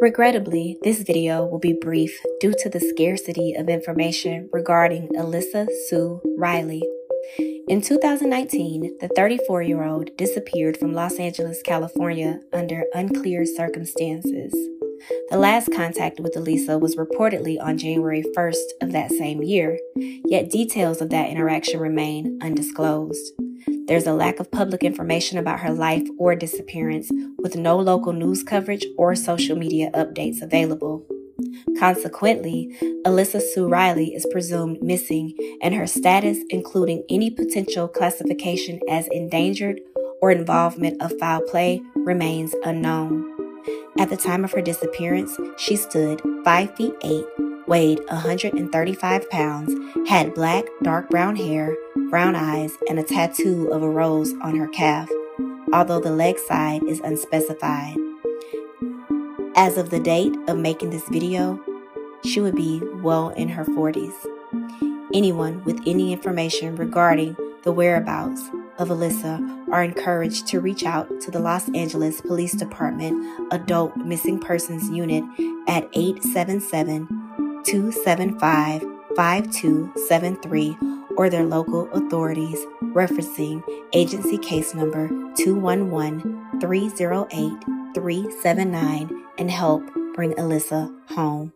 Regrettably, this video will be brief due to the scarcity of information regarding Elisa Sue Riley. In 2019, the 34 year old disappeared from Los Angeles, California under unclear circumstances. The last contact with Elisa was reportedly on January 1st of that same year, yet details of that interaction remain undisclosed. There's a lack of public information about her life or disappearance, with no local news coverage or social media updates available. Consequently, Elisa Sue Riley is presumed missing, and her status, including any potential classification as endangered or involvement of foul play, remains unknown. At the time of her disappearance, she stood 5 feet 8, weighed 135 pounds, had black, dark brown hair, brown eyes, and a tattoo of a rose on her calf, although the leg side is unspecified. As of the date of making this video, she would be well in her 40s. Anyone with any information regarding the whereabouts of Elisa are encouraged to reach out to the Los Angeles Police Department Adult Missing Persons Unit at 877 275 5273 or their local authorities referencing agency case number 211 308 379 and help bring Elisa home.